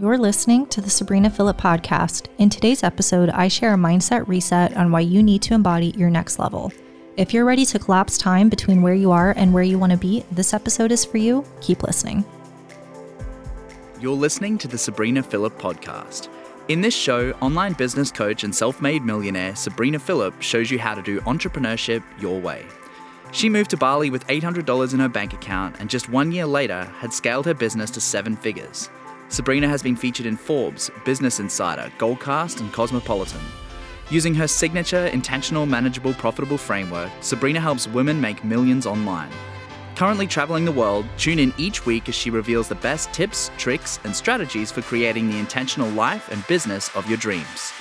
You're listening to the Sabrina Philipp podcast. In today's episode, I share a mindset reset on why you need to embody your next level. If you're ready to collapse time between where you are and where you want to be, this episode is for you. Keep listening. You're listening to the Sabrina Philipp podcast. In this show, online business coach and self made millionaire Sabrina Philipp shows you how to do entrepreneurship your way. She moved to Bali with $800 in her bank account and just one year later had scaled her business to seven figures. Sabrina has been featured in Forbes, Business Insider, Goldcast, and Cosmopolitan. Using her signature intentional, manageable, profitable framework, Sabrina helps women make millions online. Currently traveling the world, tune in each week as she reveals the best tips, tricks, and strategies for creating the intentional life and business of your dreams.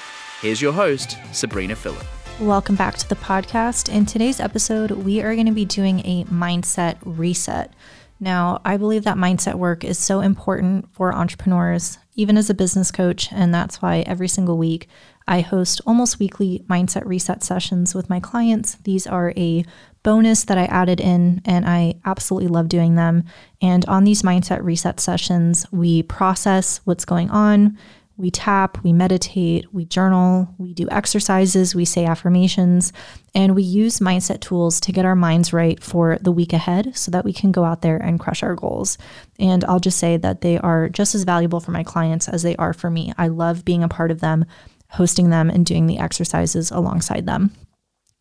Here's your host, Sabrina Philipp. Welcome back to the podcast. In today's episode, we are going to be doing a mindset reset. Now, I believe that mindset work is so important for entrepreneurs, even as a business coach. And that's why every single week I host almost weekly mindset reset sessions with my clients. These are a bonus that I added in, and I absolutely love doing them. And on these mindset reset sessions, we process what's going on. We tap, we meditate, we journal, we do exercises, we say affirmations, and we use mindset tools to get our minds right for the week ahead so that we can go out there and crush our goals. And I'll just say that they are just as valuable for my clients as they are for me. I love being a part of them, hosting them, and doing the exercises alongside them.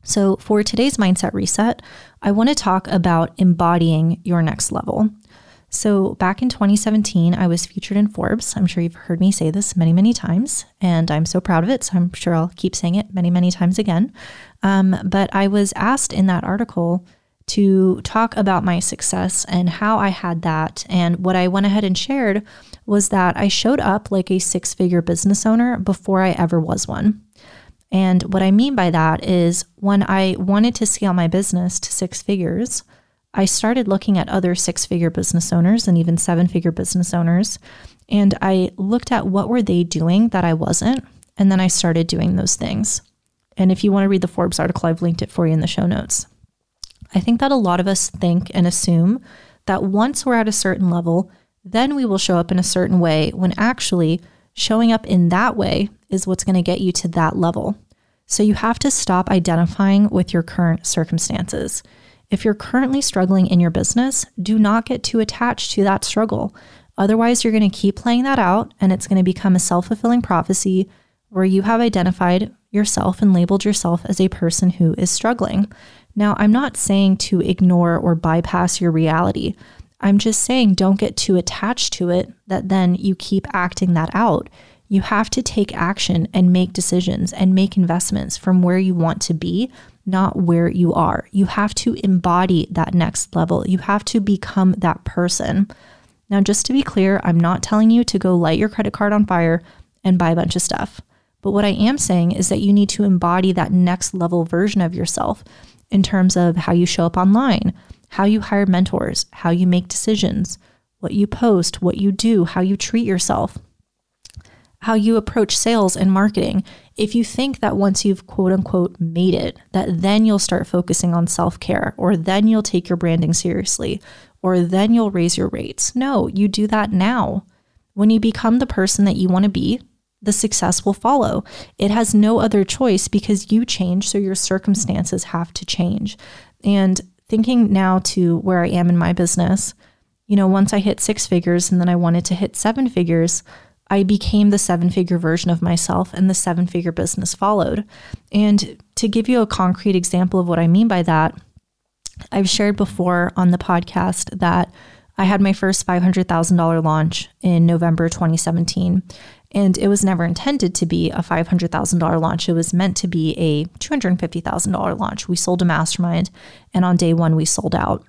So, for today's mindset reset, I want to talk about embodying your next level. So, back in 2017, I was featured in Forbes. I'm sure you've heard me say this many, many times, and I'm so proud of it. So, I'm sure I'll keep saying it many, many times again. Um, but I was asked in that article to talk about my success and how I had that. And what I went ahead and shared was that I showed up like a six figure business owner before I ever was one. And what I mean by that is when I wanted to scale my business to six figures, I started looking at other six figure business owners and even seven figure business owners. And I looked at what were they doing that I wasn't. And then I started doing those things. And if you want to read the Forbes article, I've linked it for you in the show notes. I think that a lot of us think and assume that once we're at a certain level, then we will show up in a certain way when actually showing up in that way is what's going to get you to that level. So you have to stop identifying with your current circumstances. If you're currently struggling in your business, do not get too attached to that struggle. Otherwise, you're going to keep playing that out and it's going to become a self fulfilling prophecy where you have identified yourself and labeled yourself as a person who is struggling. Now, I'm not saying to ignore or bypass your reality. I'm just saying don't get too attached to it that then you keep acting that out. You have to take action and make decisions and make investments from where you want to be not where you are. You have to embody that next level. You have to become that person. Now, just to be clear, I'm not telling you to go light your credit card on fire and buy a bunch of stuff. But what I am saying is that you need to embody that next level version of yourself in terms of how you show up online, how you hire mentors, how you make decisions, what you post, what you do, how you treat yourself how you approach sales and marketing. If you think that once you've quote unquote made it, that then you'll start focusing on self care, or then you'll take your branding seriously, or then you'll raise your rates. No, you do that now. When you become the person that you want to be, the success will follow. It has no other choice because you change, so your circumstances have to change. And thinking now to where I am in my business, you know, once I hit six figures and then I wanted to hit seven figures, I became the seven figure version of myself, and the seven figure business followed. And to give you a concrete example of what I mean by that, I've shared before on the podcast that I had my first $500,000 launch in November 2017. And it was never intended to be a $500,000 launch. It was meant to be a $250,000 launch. We sold a mastermind, and on day one, we sold out.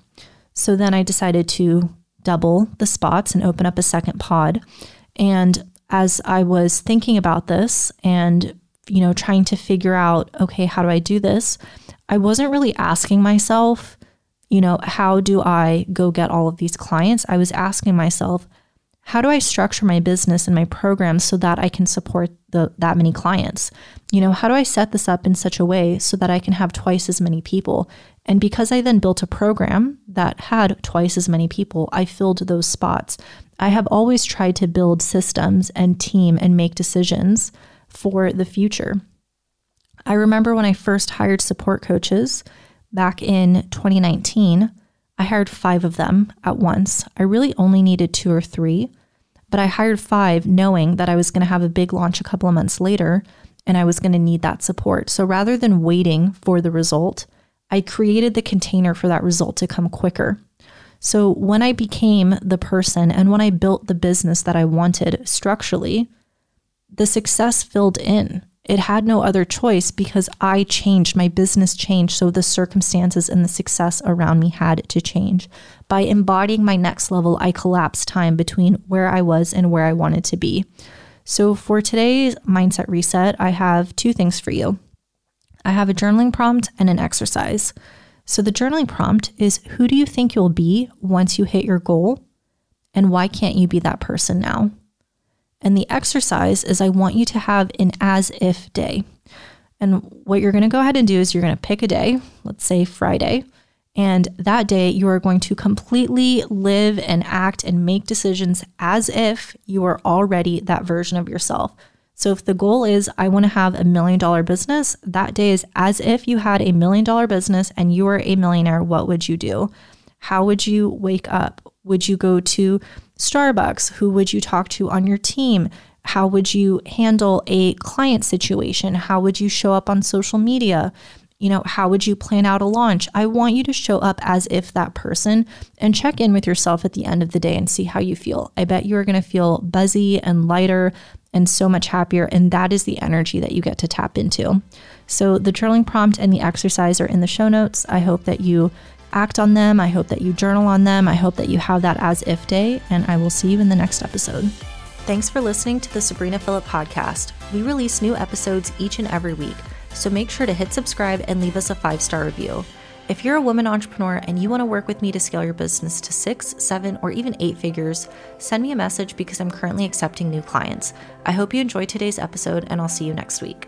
So then I decided to double the spots and open up a second pod. And as I was thinking about this and, you know, trying to figure out, okay, how do I do this? I wasn't really asking myself, you know, how do I go get all of these clients? I was asking myself, how do I structure my business and my programs so that I can support the, that many clients? You know, how do I set this up in such a way so that I can have twice as many people? And because I then built a program that had twice as many people, I filled those spots. I have always tried to build systems and team and make decisions for the future. I remember when I first hired support coaches back in 2019, I hired five of them at once. I really only needed two or three but I hired five knowing that I was going to have a big launch a couple of months later and I was going to need that support. So rather than waiting for the result, I created the container for that result to come quicker. So when I became the person and when I built the business that I wanted structurally, the success filled in it had no other choice because I changed, my business changed. So the circumstances and the success around me had to change. By embodying my next level, I collapsed time between where I was and where I wanted to be. So for today's mindset reset, I have two things for you I have a journaling prompt and an exercise. So the journaling prompt is Who do you think you'll be once you hit your goal? And why can't you be that person now? And the exercise is I want you to have an as if day. And what you're going to go ahead and do is you're going to pick a day, let's say Friday, and that day you are going to completely live and act and make decisions as if you are already that version of yourself. So if the goal is I want to have a million dollar business, that day is as if you had a million dollar business and you were a millionaire, what would you do? How would you wake up? Would you go to Starbucks? Who would you talk to on your team? How would you handle a client situation? How would you show up on social media? You know, how would you plan out a launch? I want you to show up as if that person and check in with yourself at the end of the day and see how you feel. I bet you are going to feel buzzy and lighter and so much happier. And that is the energy that you get to tap into. So, the journaling prompt and the exercise are in the show notes. I hope that you act on them. I hope that you journal on them. I hope that you have that as if day, and I will see you in the next episode. Thanks for listening to the Sabrina Philipp podcast. We release new episodes each and every week, so make sure to hit subscribe and leave us a five star review. If you're a woman entrepreneur and you want to work with me to scale your business to six, seven, or even eight figures, send me a message because I'm currently accepting new clients. I hope you enjoyed today's episode, and I'll see you next week.